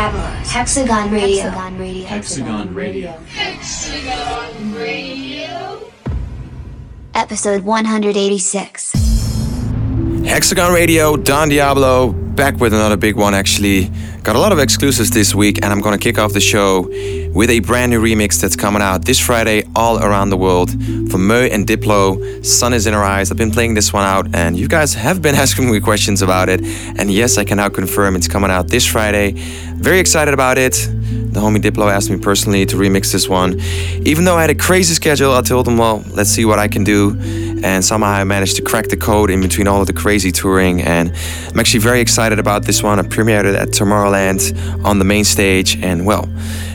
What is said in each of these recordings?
Don Hexagon Radio. Hexagon Radio. Hexagon Radio. Hexagon Radio. Episode 186. Hexagon Radio, Don Diablo, back with another big one actually. Got a lot of exclusives this week, and I'm gonna kick off the show with a brand new remix that's coming out this Friday all around the world from MØ and Diplo. Sun is in our eyes. I've been playing this one out, and you guys have been asking me questions about it. And yes, I can now confirm it's coming out this Friday. Very excited about it. The homie Diplo asked me personally to remix this one. Even though I had a crazy schedule, I told him, well, let's see what I can do. And somehow I managed to crack the code in between all of the crazy touring. And I'm actually very excited about this one. I premiered it at Tomorrowland on the main stage. And well,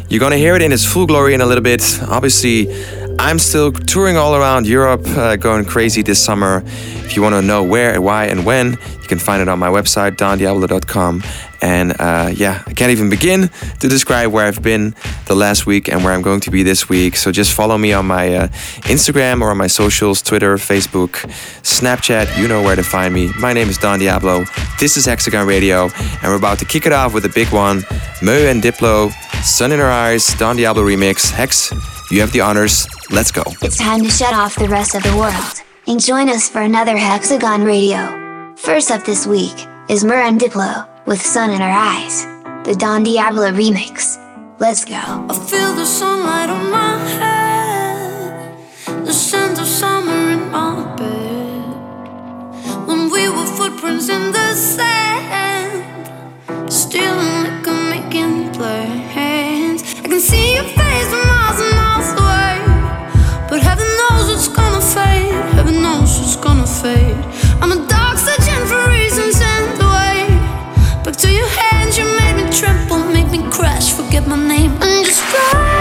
you're gonna hear it in its full glory in a little bit. Obviously, I'm still touring all around Europe, uh, going crazy this summer. If you want to know where, why, and when, you can find it on my website, dondiablo.com. And uh, yeah, I can't even begin to describe where I've been the last week and where I'm going to be this week. So just follow me on my uh, Instagram or on my socials Twitter, Facebook, Snapchat. You know where to find me. My name is Don Diablo. This is Hexagon Radio, and we're about to kick it off with a big one MØ and Diplo, Sun in Our Eyes, Don Diablo remix. Hex, you have the honors. Let's go. It's time to shut off the rest of the world and join us for another Hexagon Radio. First up this week is MØ and Diplo with sun in our eyes. The Don Diablo remix. Let's go. I feel the sunlight on my head, the scent of summer in my bed. When we were footprints in the sand, stealing liquor, making plans. I can see your face miles and miles away, but heaven knows it's gonna fade. Heaven knows it's gonna fade. And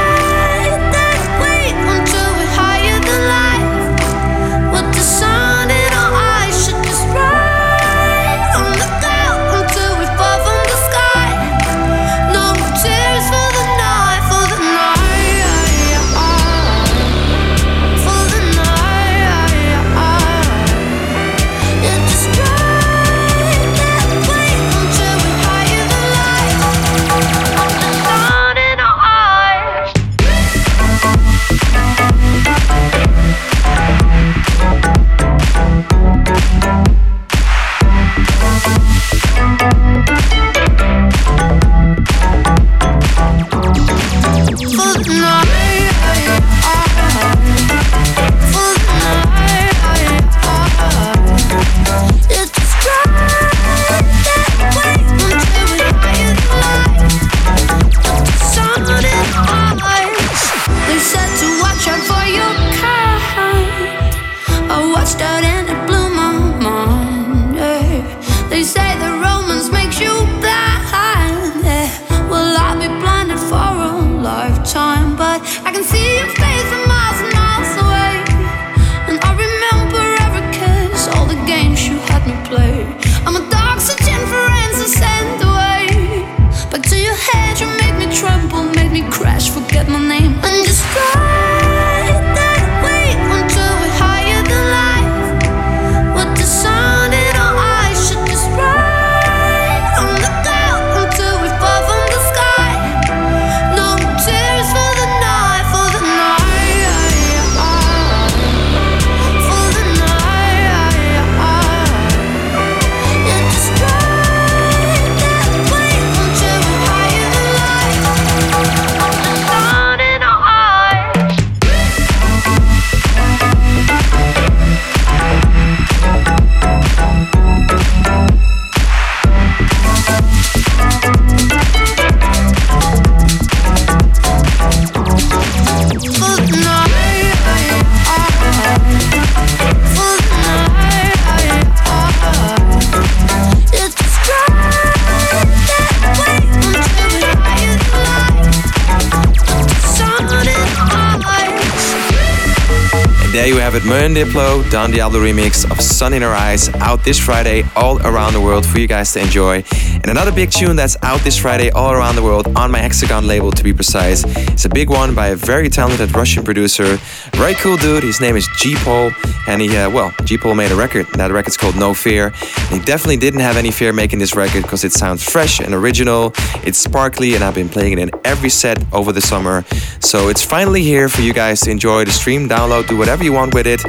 it, Diplo, Don Diablo remix of Sun in Her Eyes, out this Friday all around the world for you guys to enjoy. And another big tune that's out this Friday all around the world on my Hexagon label to be precise. It's a big one by a very talented Russian producer. Very cool dude, his name is G-Pol. And he, uh, well, G-Pol made a record. That record's called No Fear. And he definitely didn't have any fear making this record because it sounds fresh and original. It's sparkly and I've been playing it in every set over the summer. So it's finally here for you guys to enjoy the stream, download, do whatever you want with it.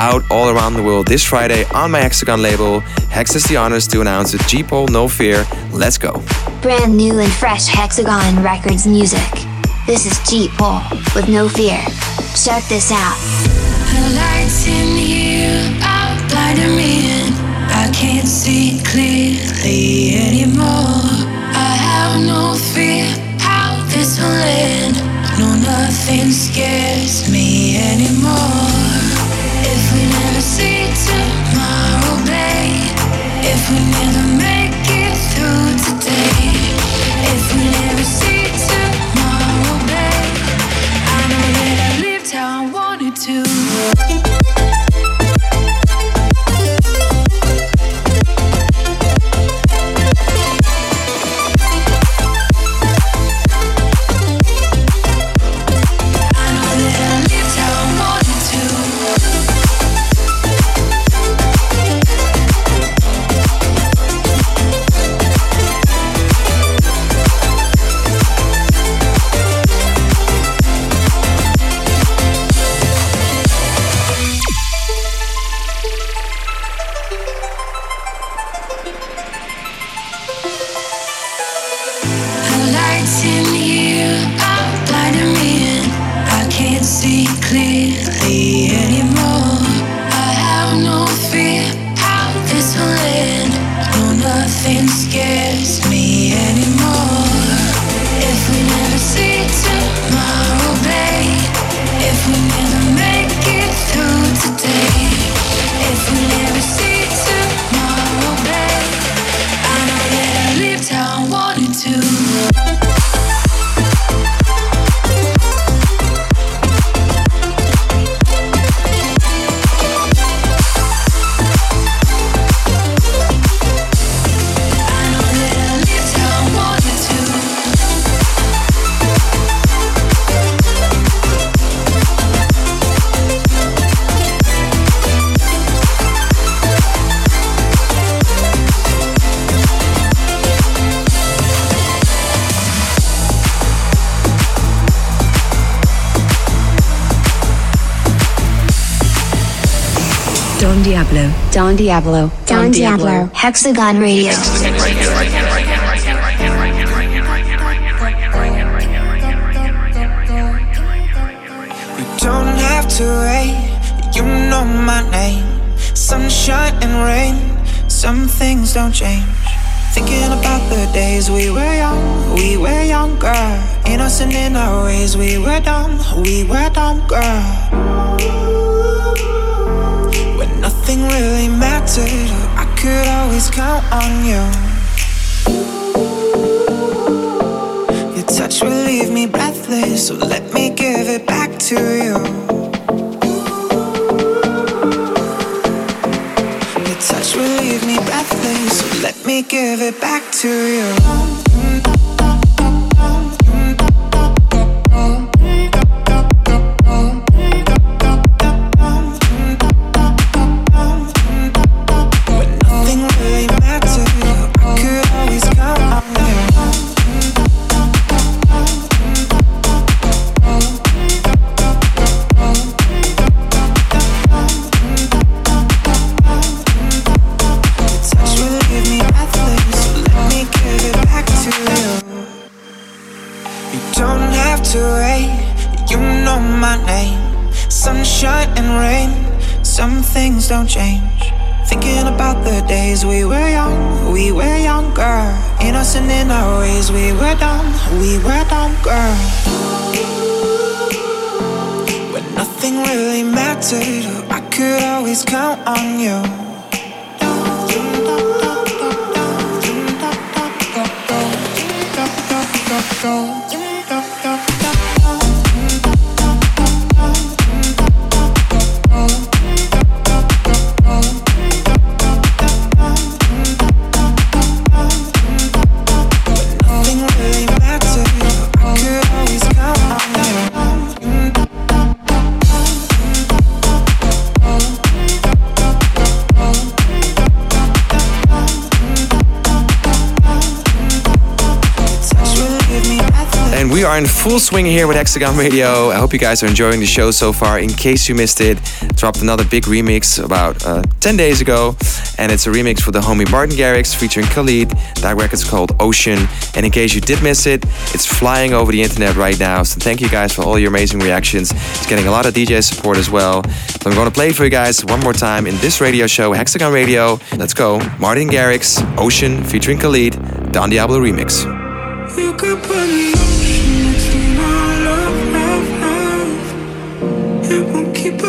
Out all around the world this Friday on my Hexagon label. Hex is the honors to announce the G-Pol No Fear. Let's go. Brand new and fresh Hexagon Records music. This is G-Pol with No Fear. Check this out. The lights in here are blinding me I can't see clearly anymore. I have no fear how this will end. No, nothing scares me anymore. If we never see to. Don Diablo. Don Diablo. Hexagon Radio. You don't have to wait, you know my name. Sunshine and rain, some things don't change. Thinking about the days we were young, we were younger. Innocent in our ways, we were dumb, we were dumb, girl. Nothing really mattered, I could always count on you. Your touch will leave me breathless, so let me give it back to you. Your touch will leave me breathless, so let me give it back to you. Don't change. Thinking about the days we were young, we were younger. Innocent in our ways, we were dumb, we were dumb, girl. When nothing really mattered, I could always count on you. Full swing here with Hexagon Radio. I hope you guys are enjoying the show so far. In case you missed it, dropped another big remix about uh, 10 days ago. And it's a remix for the homie Martin Garrix featuring Khalid. That record's called Ocean. And in case you did miss it, it's flying over the internet right now. So thank you guys for all your amazing reactions. It's getting a lot of DJ support as well. So I'm going to play for you guys one more time in this radio show, Hexagon Radio. Let's go. Martin Garrix, Ocean featuring Khalid, Don Diablo remix.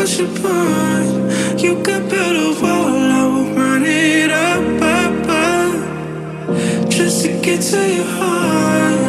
Us apart. You could build a wall, I will run it up, up, up. Just to get to your heart.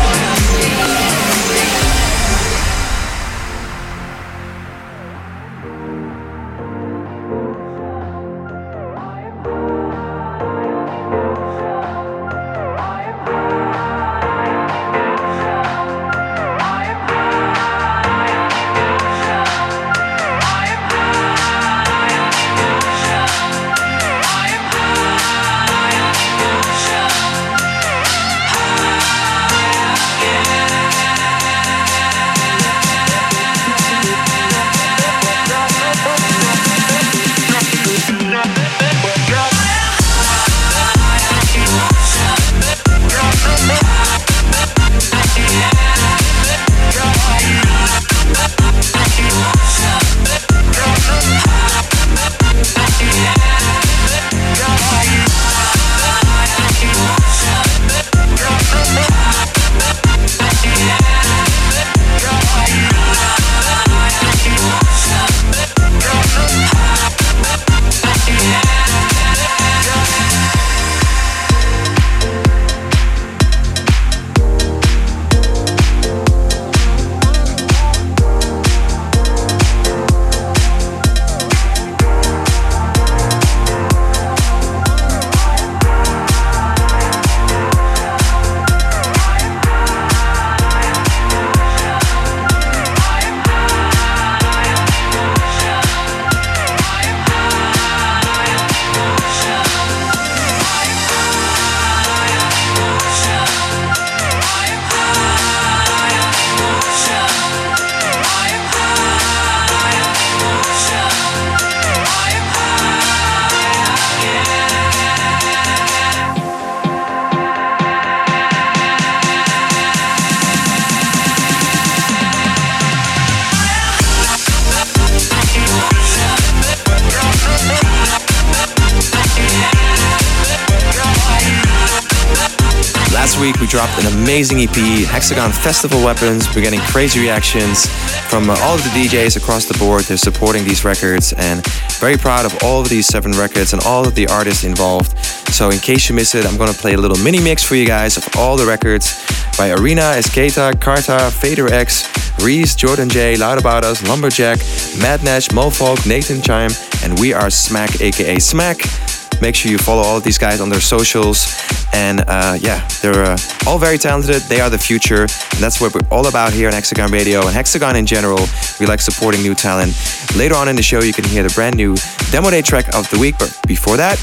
dropped an amazing EP, Hexagon Festival Weapons. We're getting crazy reactions from uh, all of the DJs across the board. They're supporting these records and very proud of all of these seven records and all of the artists involved. So, in case you miss it, I'm gonna play a little mini mix for you guys of all the records by Arena, Esketa, Carta, Fader X, Reese, Jordan J, Loud About Us, Lumberjack, Mad Nash, Mofolk, Nathan Chime, and we are Smack, aka Smack. Make sure you follow all of these guys on their socials. And uh, yeah, they're uh, all very talented. They are the future. And that's what we're all about here on Hexagon Radio and Hexagon in general. We like supporting new talent. Later on in the show, you can hear the brand new demo day track of the week. But before that,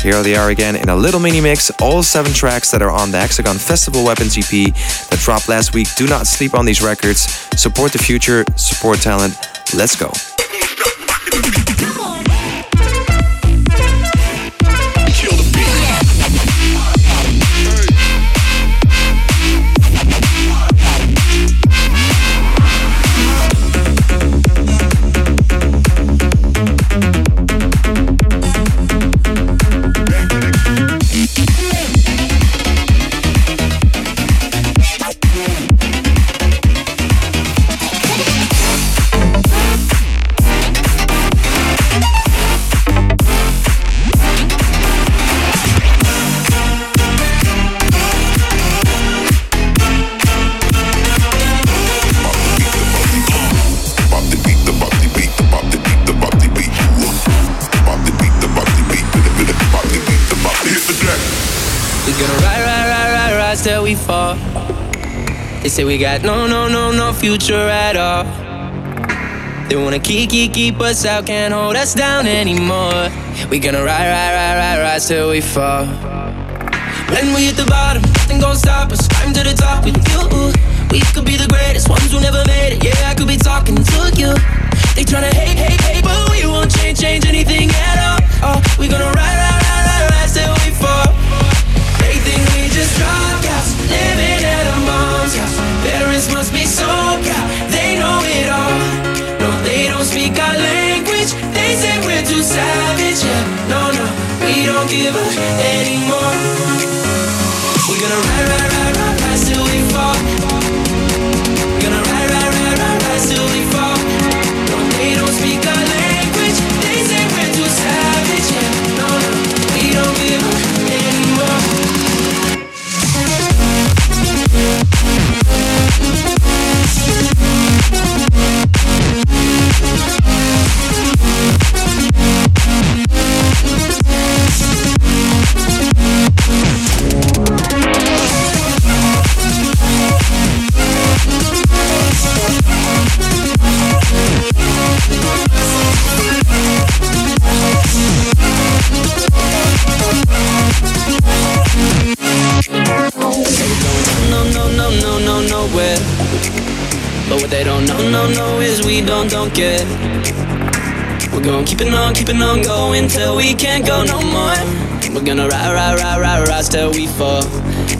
here they are again in a little mini mix. All seven tracks that are on the Hexagon Festival Weapons EP that dropped last week. Do not sleep on these records. Support the future, support talent. Let's go. We got no, no, no, no future at all. They wanna keep, keep, keep us out, can't hold us down anymore. We gonna ride, ride, ride, ride, ride till we fall. When we hit the bottom, nothing gon' stop us. Climb to the top with you. We could be the greatest ones who never made it. Yeah, I could be talking to you. They tryna hate, hate, hate, but we won't change, change anything at all. Oh, we gonna ride, ride, ride, ride, ride till we fall. They think we just dropped out, living savage. Yeah, no, no, we don't give up anymore. We're gonna ride, ride, No, no, no, no, no, nowhere. But what they don't know, no, no, is we don't, don't get. We're gonna keep it on, keeping on going till we can't go no more. We're gonna ride, ride, ride, ride, rise till we fall.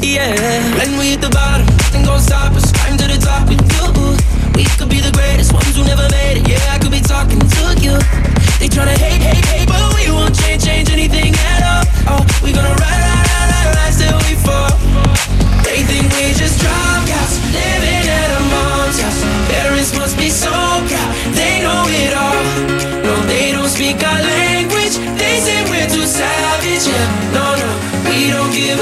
Yeah. When we hit the bottom, nothing goes up. stop us. Climb to the top with you. We could be the greatest ones who never made it. Yeah, I could be talking to you. They tryna hate, hate, hate, but we won't change, change anything at all. Oh, we gonna ride, ride, ride, ride, ride till we fall. They think we just drop out, living at a mom's house. Parents must be so proud, they know it all. No, they don't speak our language. They say we're too savage. Yeah, no, no, we don't give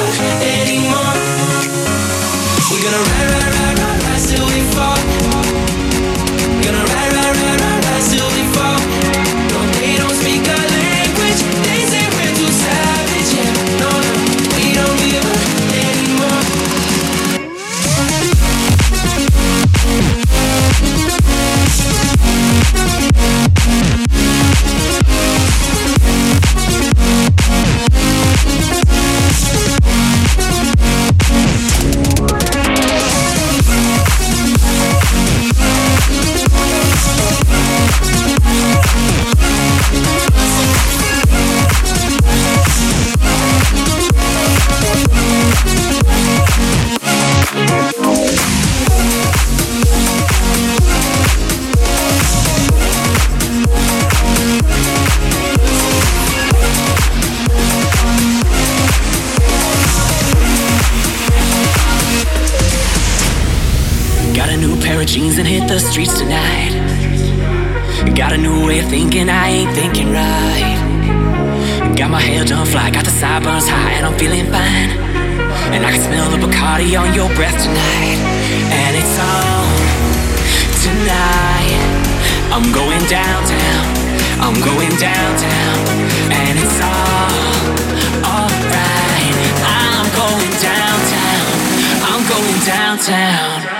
streets tonight. Got a new way of thinking, I ain't thinking right. Got my hair done fly, got the sideburns high, and I'm feeling fine. And I can smell the Bacardi on your breath tonight. And it's on tonight. I'm going downtown, I'm going downtown. And it's all alright. I'm going downtown, I'm going downtown.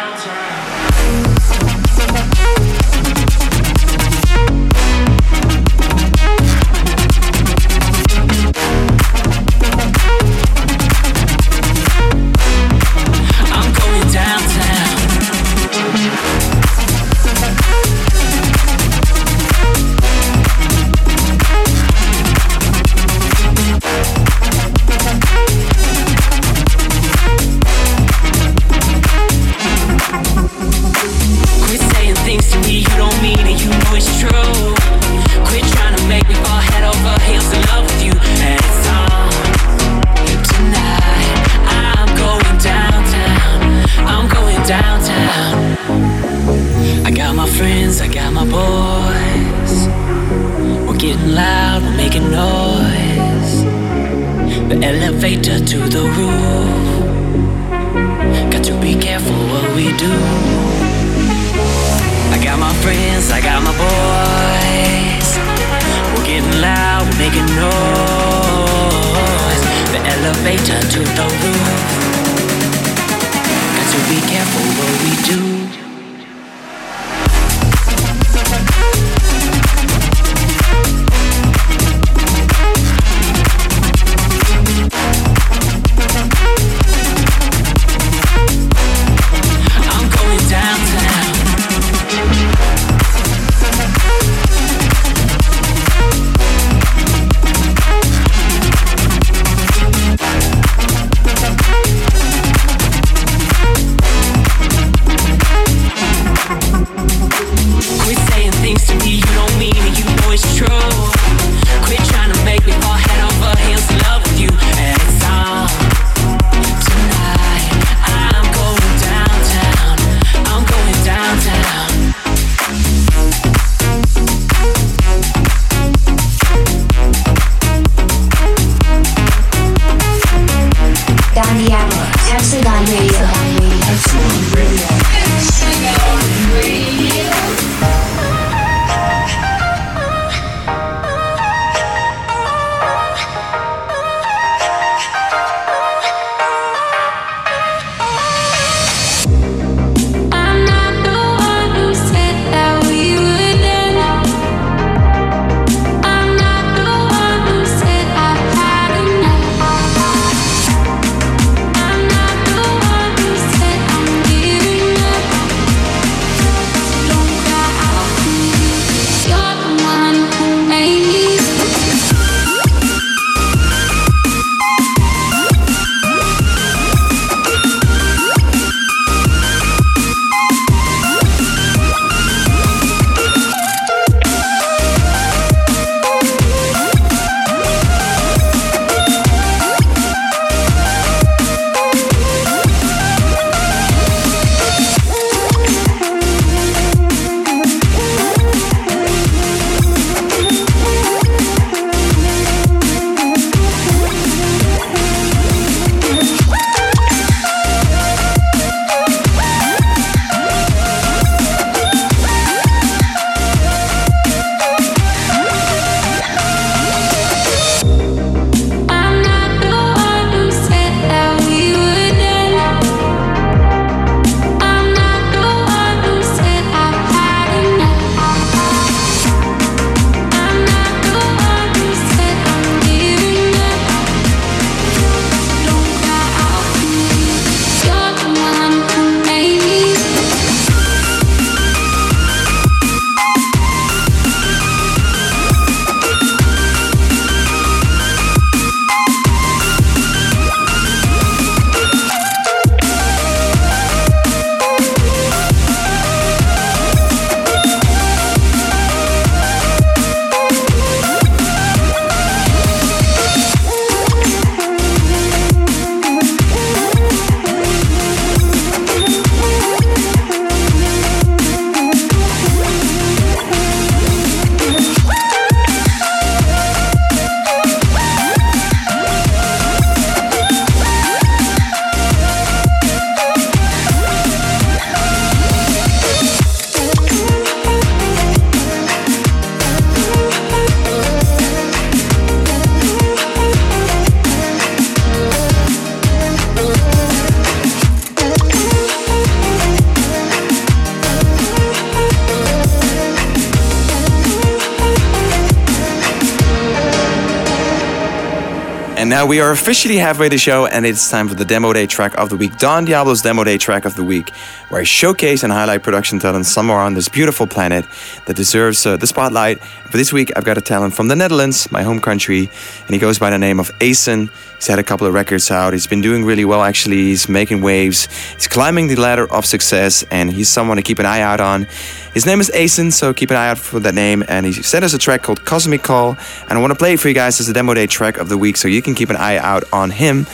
We are officially halfway the show, and it's time for the demo day track of the week. Don Diablo's demo day track of the week, where I showcase and highlight production talent somewhere on this beautiful planet that deserves uh, the spotlight. For this week, I've got a talent from the Netherlands, my home country, and he goes by the name of Ason. He's had a couple of records out. He's been doing really well, actually. He's making waves. He's climbing the ladder of success, and he's someone to keep an eye out on. His name is Ason, so keep an eye out for that name. And he sent us a track called Cosmic Call, and I want to play it for you guys as a demo day track of the week, so you can keep an eye out on him.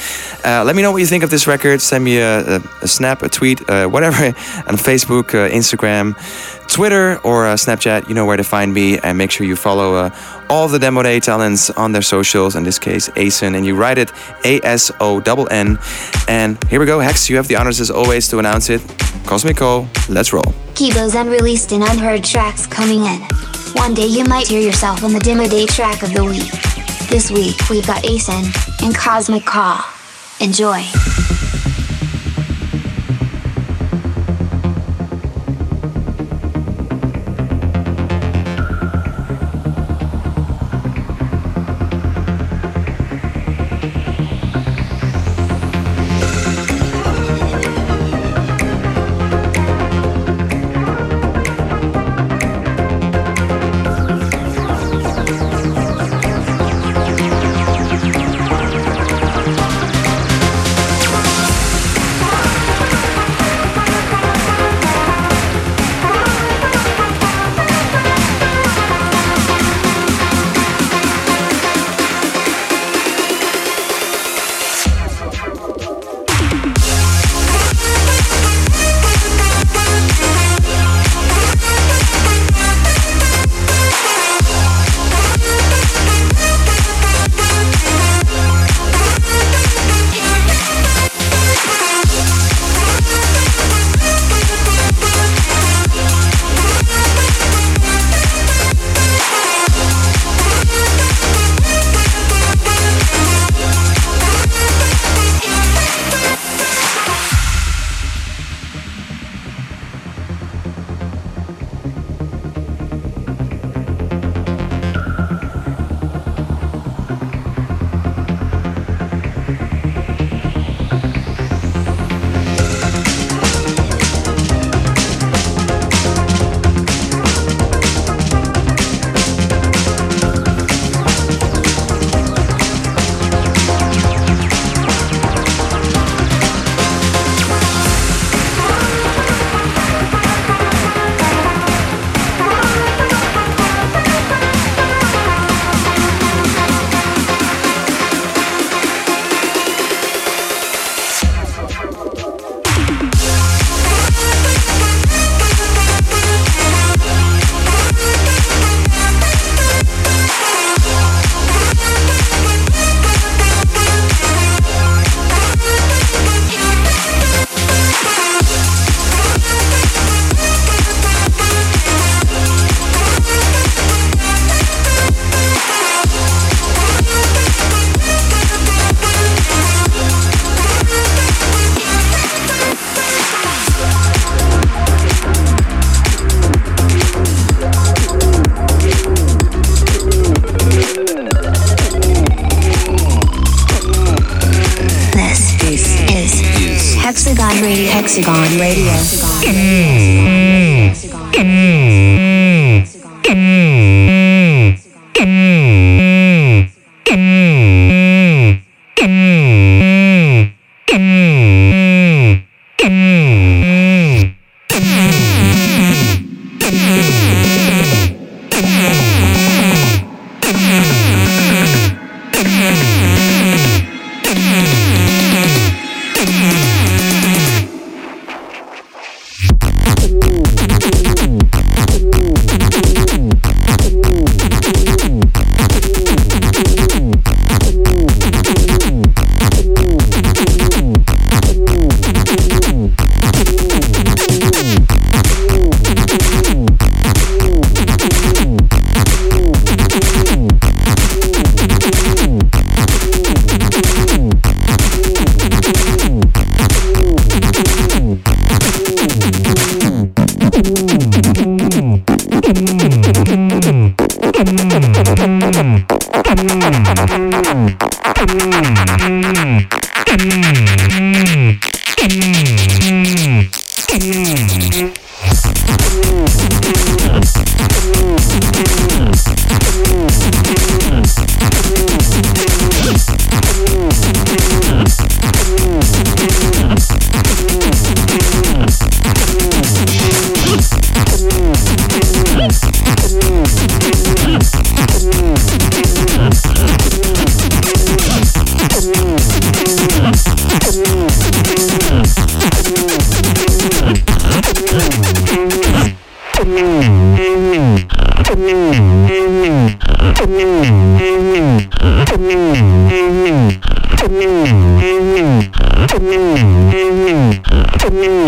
Uh, let me know what you think of this record. Send me a, a, a snap, a tweet, uh, whatever, on Facebook, uh, Instagram, Twitter, or uh, Snapchat. You know where to find me, and make sure you follow uh, all the demo day talents on their socials. In this case, Ason, and you write it A S O N. And here we go, Hex. You have the honors as always to announce it. Cosmic Call, let's roll. Those unreleased and unheard tracks coming in. One day you might hear yourself on the demo day track of the week. This week we've got Ason and Cosmic Call. Enjoy.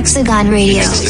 Hexagon Radio.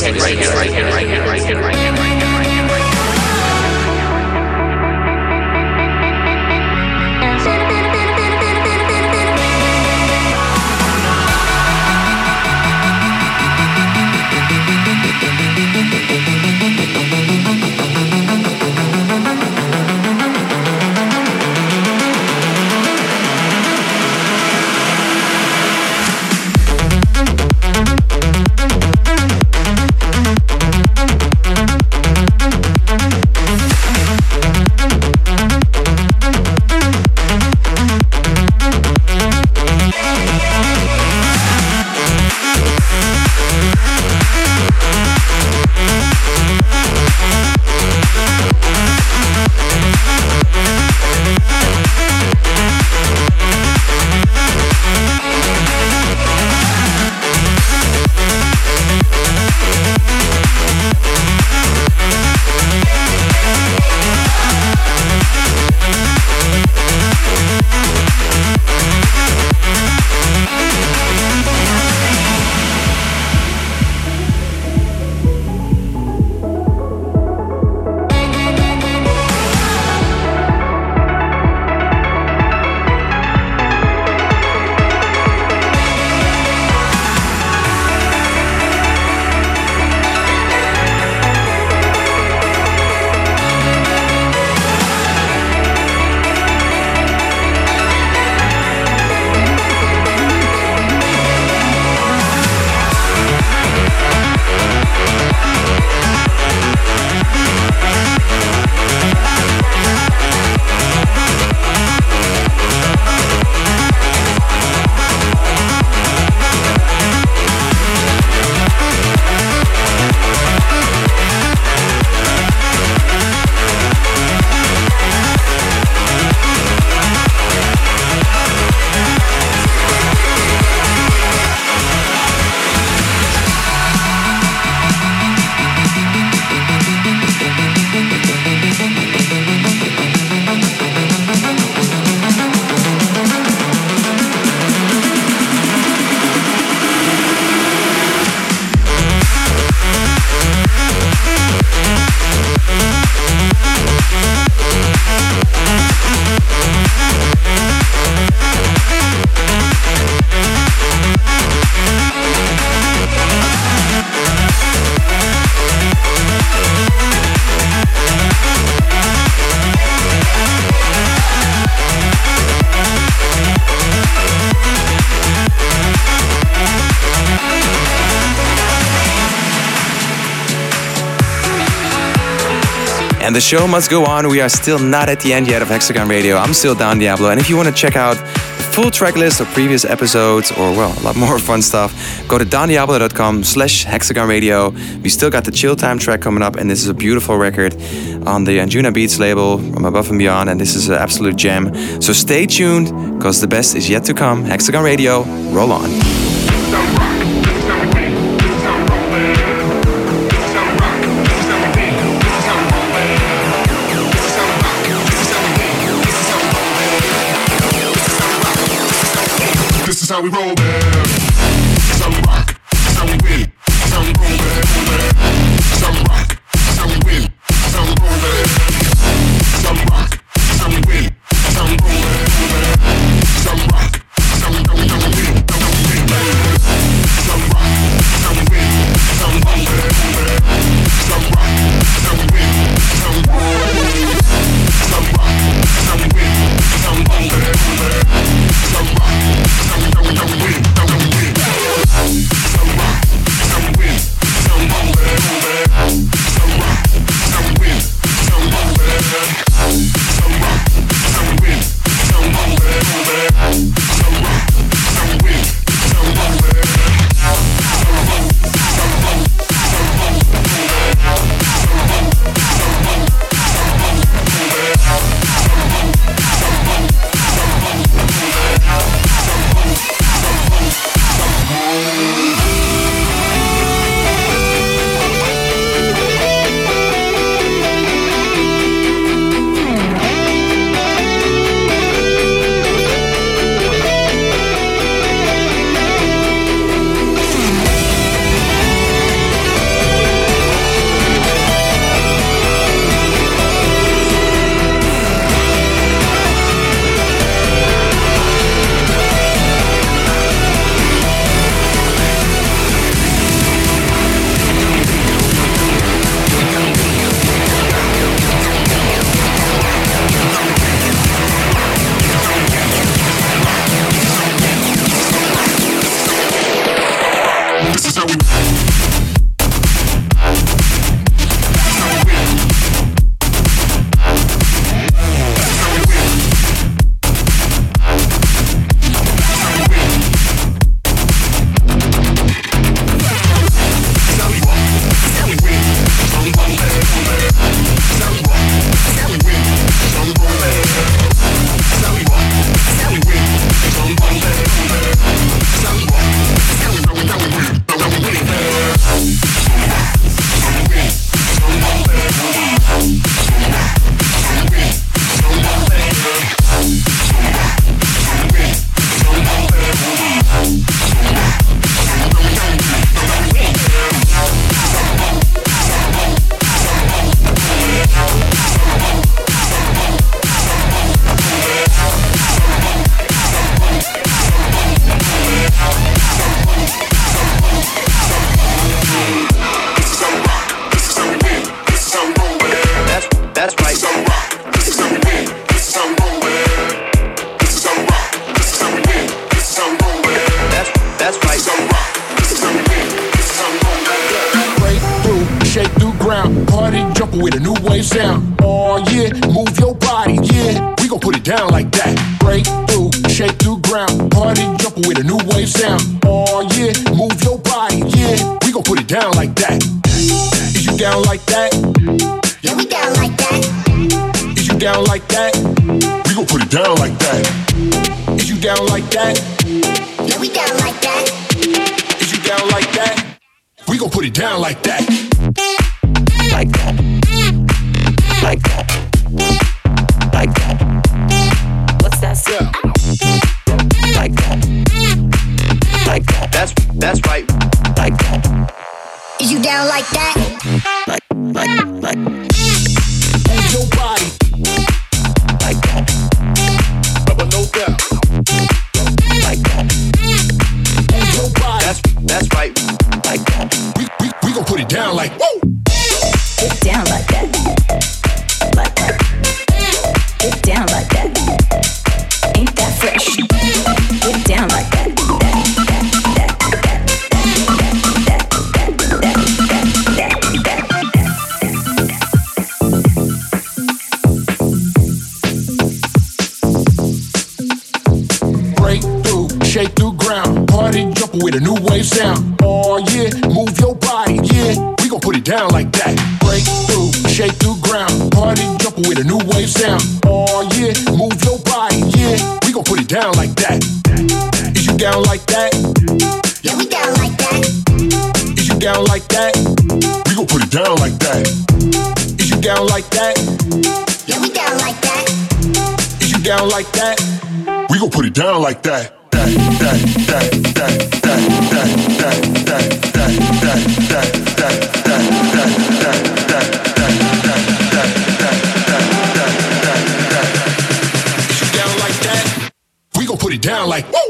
And the show must go on. We are still not at the end yet of Hexagon Radio. I'm still Don Diablo. And if you want to check out the full track list of previous episodes or, well, a lot more fun stuff, go to dondiablo.com slash hexagon radio. We still got the Chill Time track coming up, and this is a beautiful record on the Anjunabeats label from Above and Beyond, and this is an absolute gem. So stay tuned, because the best is yet to come. Hexagon Radio, roll on. how we roll. down like shake through ground. Party jumper with a new wave sound. Oh yeah, move your body, yeah. We gon' put it down like that. Is you down like that? Yeah, we down like that. Is you down like that? We gon' put it down like that. Is you down like that? Yeah, we down like that. Is you down like that? We gon' put it down like. That, that, that, that, that, that, that, that, that, that, that, that, that, down like woo!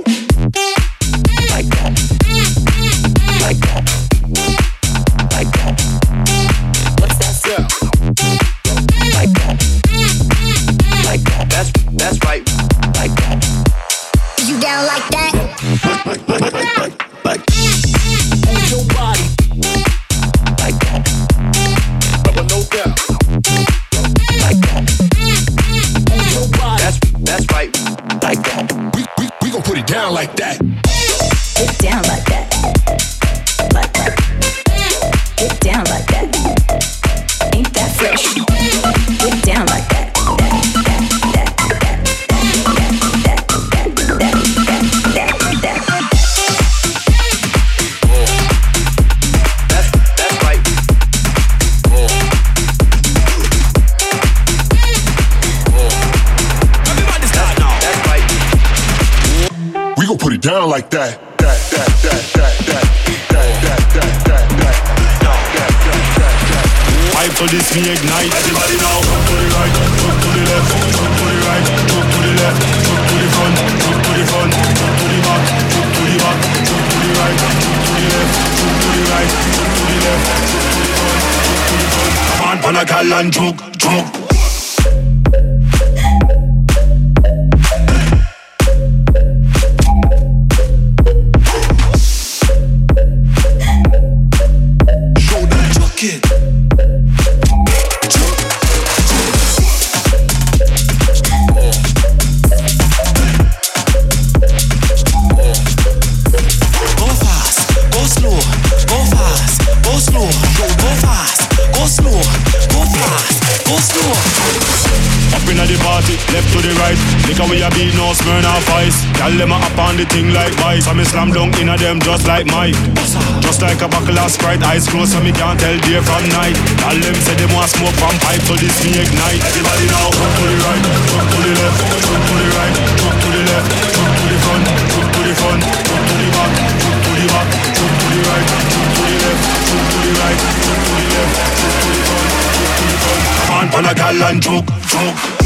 Pipe to this me Everybody now Jump to the right, jump to the left Jump to the right, jump to the left Jump to the front, jump to the front Jump to the back, jump to the back Jump to the right, jump to the left Jump to the right, jump to the left Jump to the front, jump to the front and no smirn off ice them up on the thing like vice So me slam dunk inna them just like Mike Just like a buckle of Sprite Eyes closed so me can't tell day from night Tell them say they want smoke from pipe So this me ignite Everybody now, jump to the right Jump to the left, jump to the right Jump to the left, jump to the front Jump to the front, jump to the back Jump to the back, jump to the right Jump to the left, jump to the right Jump to the left, jump to the front Jump to the front Come on, a gal and choke, choke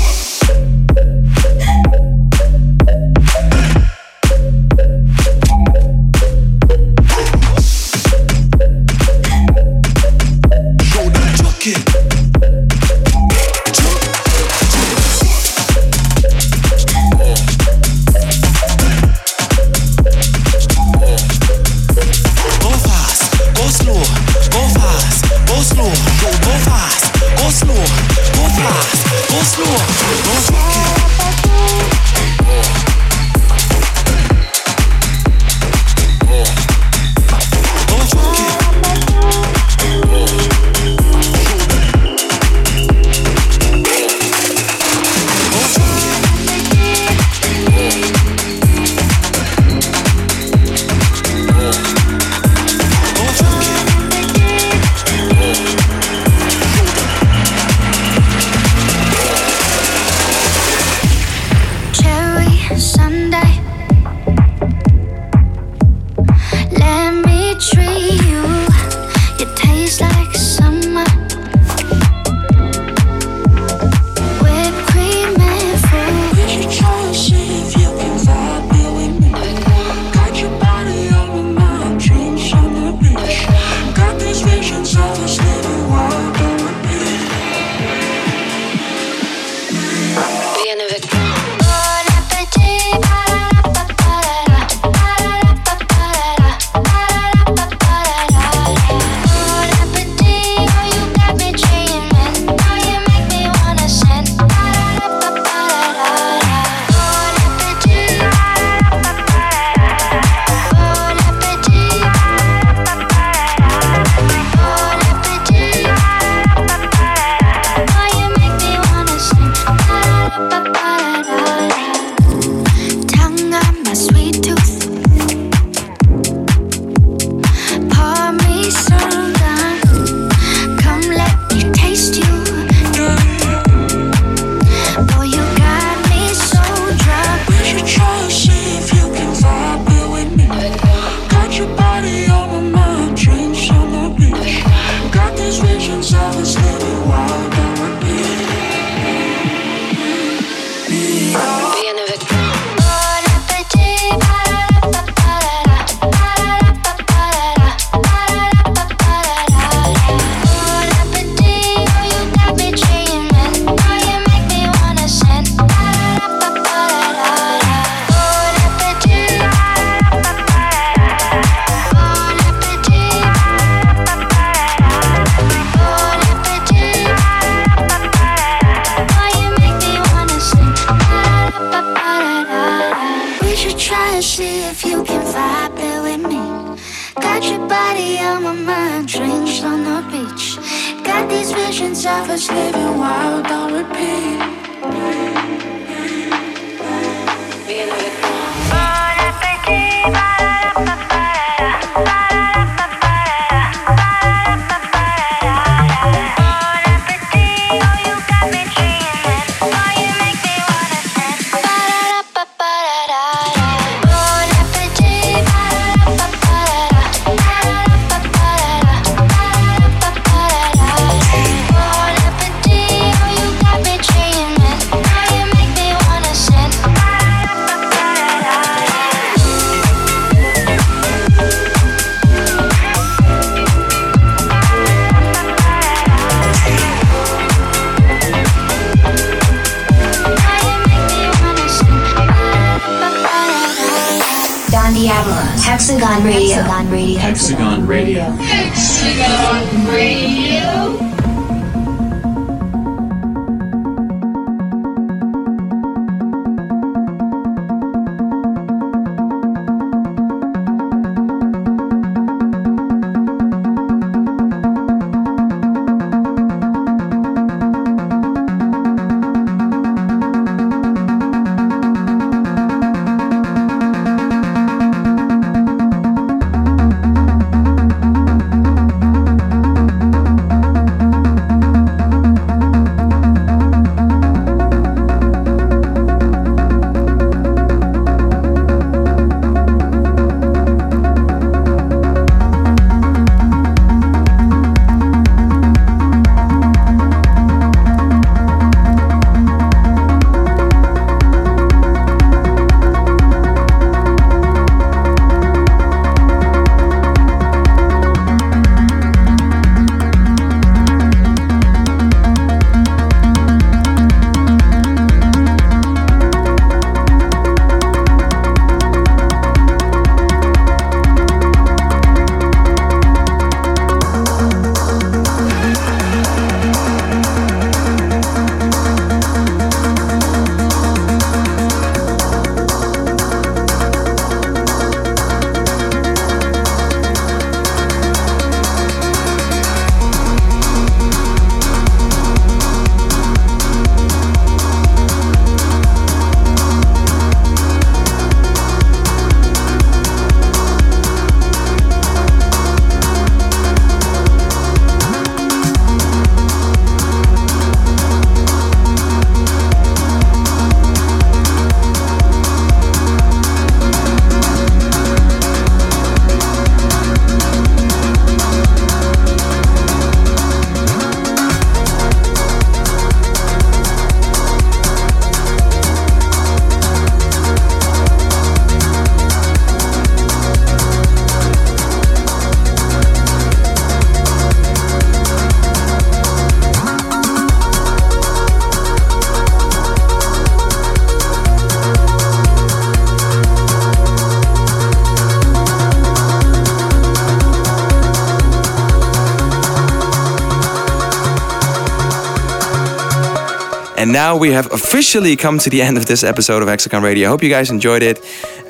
now we have officially come to the end of this episode of Hexagon Radio. I hope you guys enjoyed it.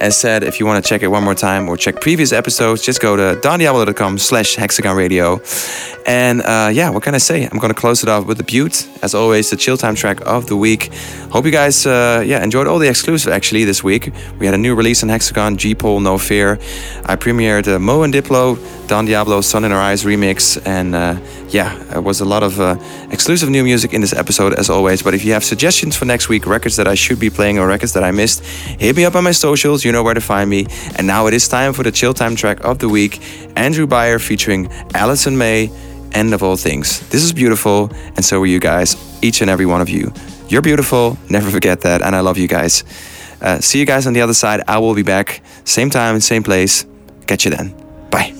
As said, if you want to check it one more time or check previous episodes, just go to dondiablo.com slash hexagon radio. And uh, yeah, what can I say? I'm going to close it off with the Butte. As always, the chill time track of the week. Hope you guys uh, yeah enjoyed all the exclusive actually this week. We had a new release on Hexagon, G-Pole, No Fear. I premiered uh, MØ and Diplo, Don Diablo, Sun in Our Eyes remix. And uh, yeah, it was a lot of uh, exclusive new music in this episode as always. But if you have suggestions for next week, records that I should be playing or records that I missed, hit me up on my socials. You know where to find me. And now it is time for the chill time track of the week. Andrew Bayer featuring Alison May, End of All Things. This is beautiful, and so are you guys, each and every one of you. You're beautiful, never forget that, and I love you guys. Uh, see you guys on the other side. I will be back, same time, same place. Catch you then. Bye.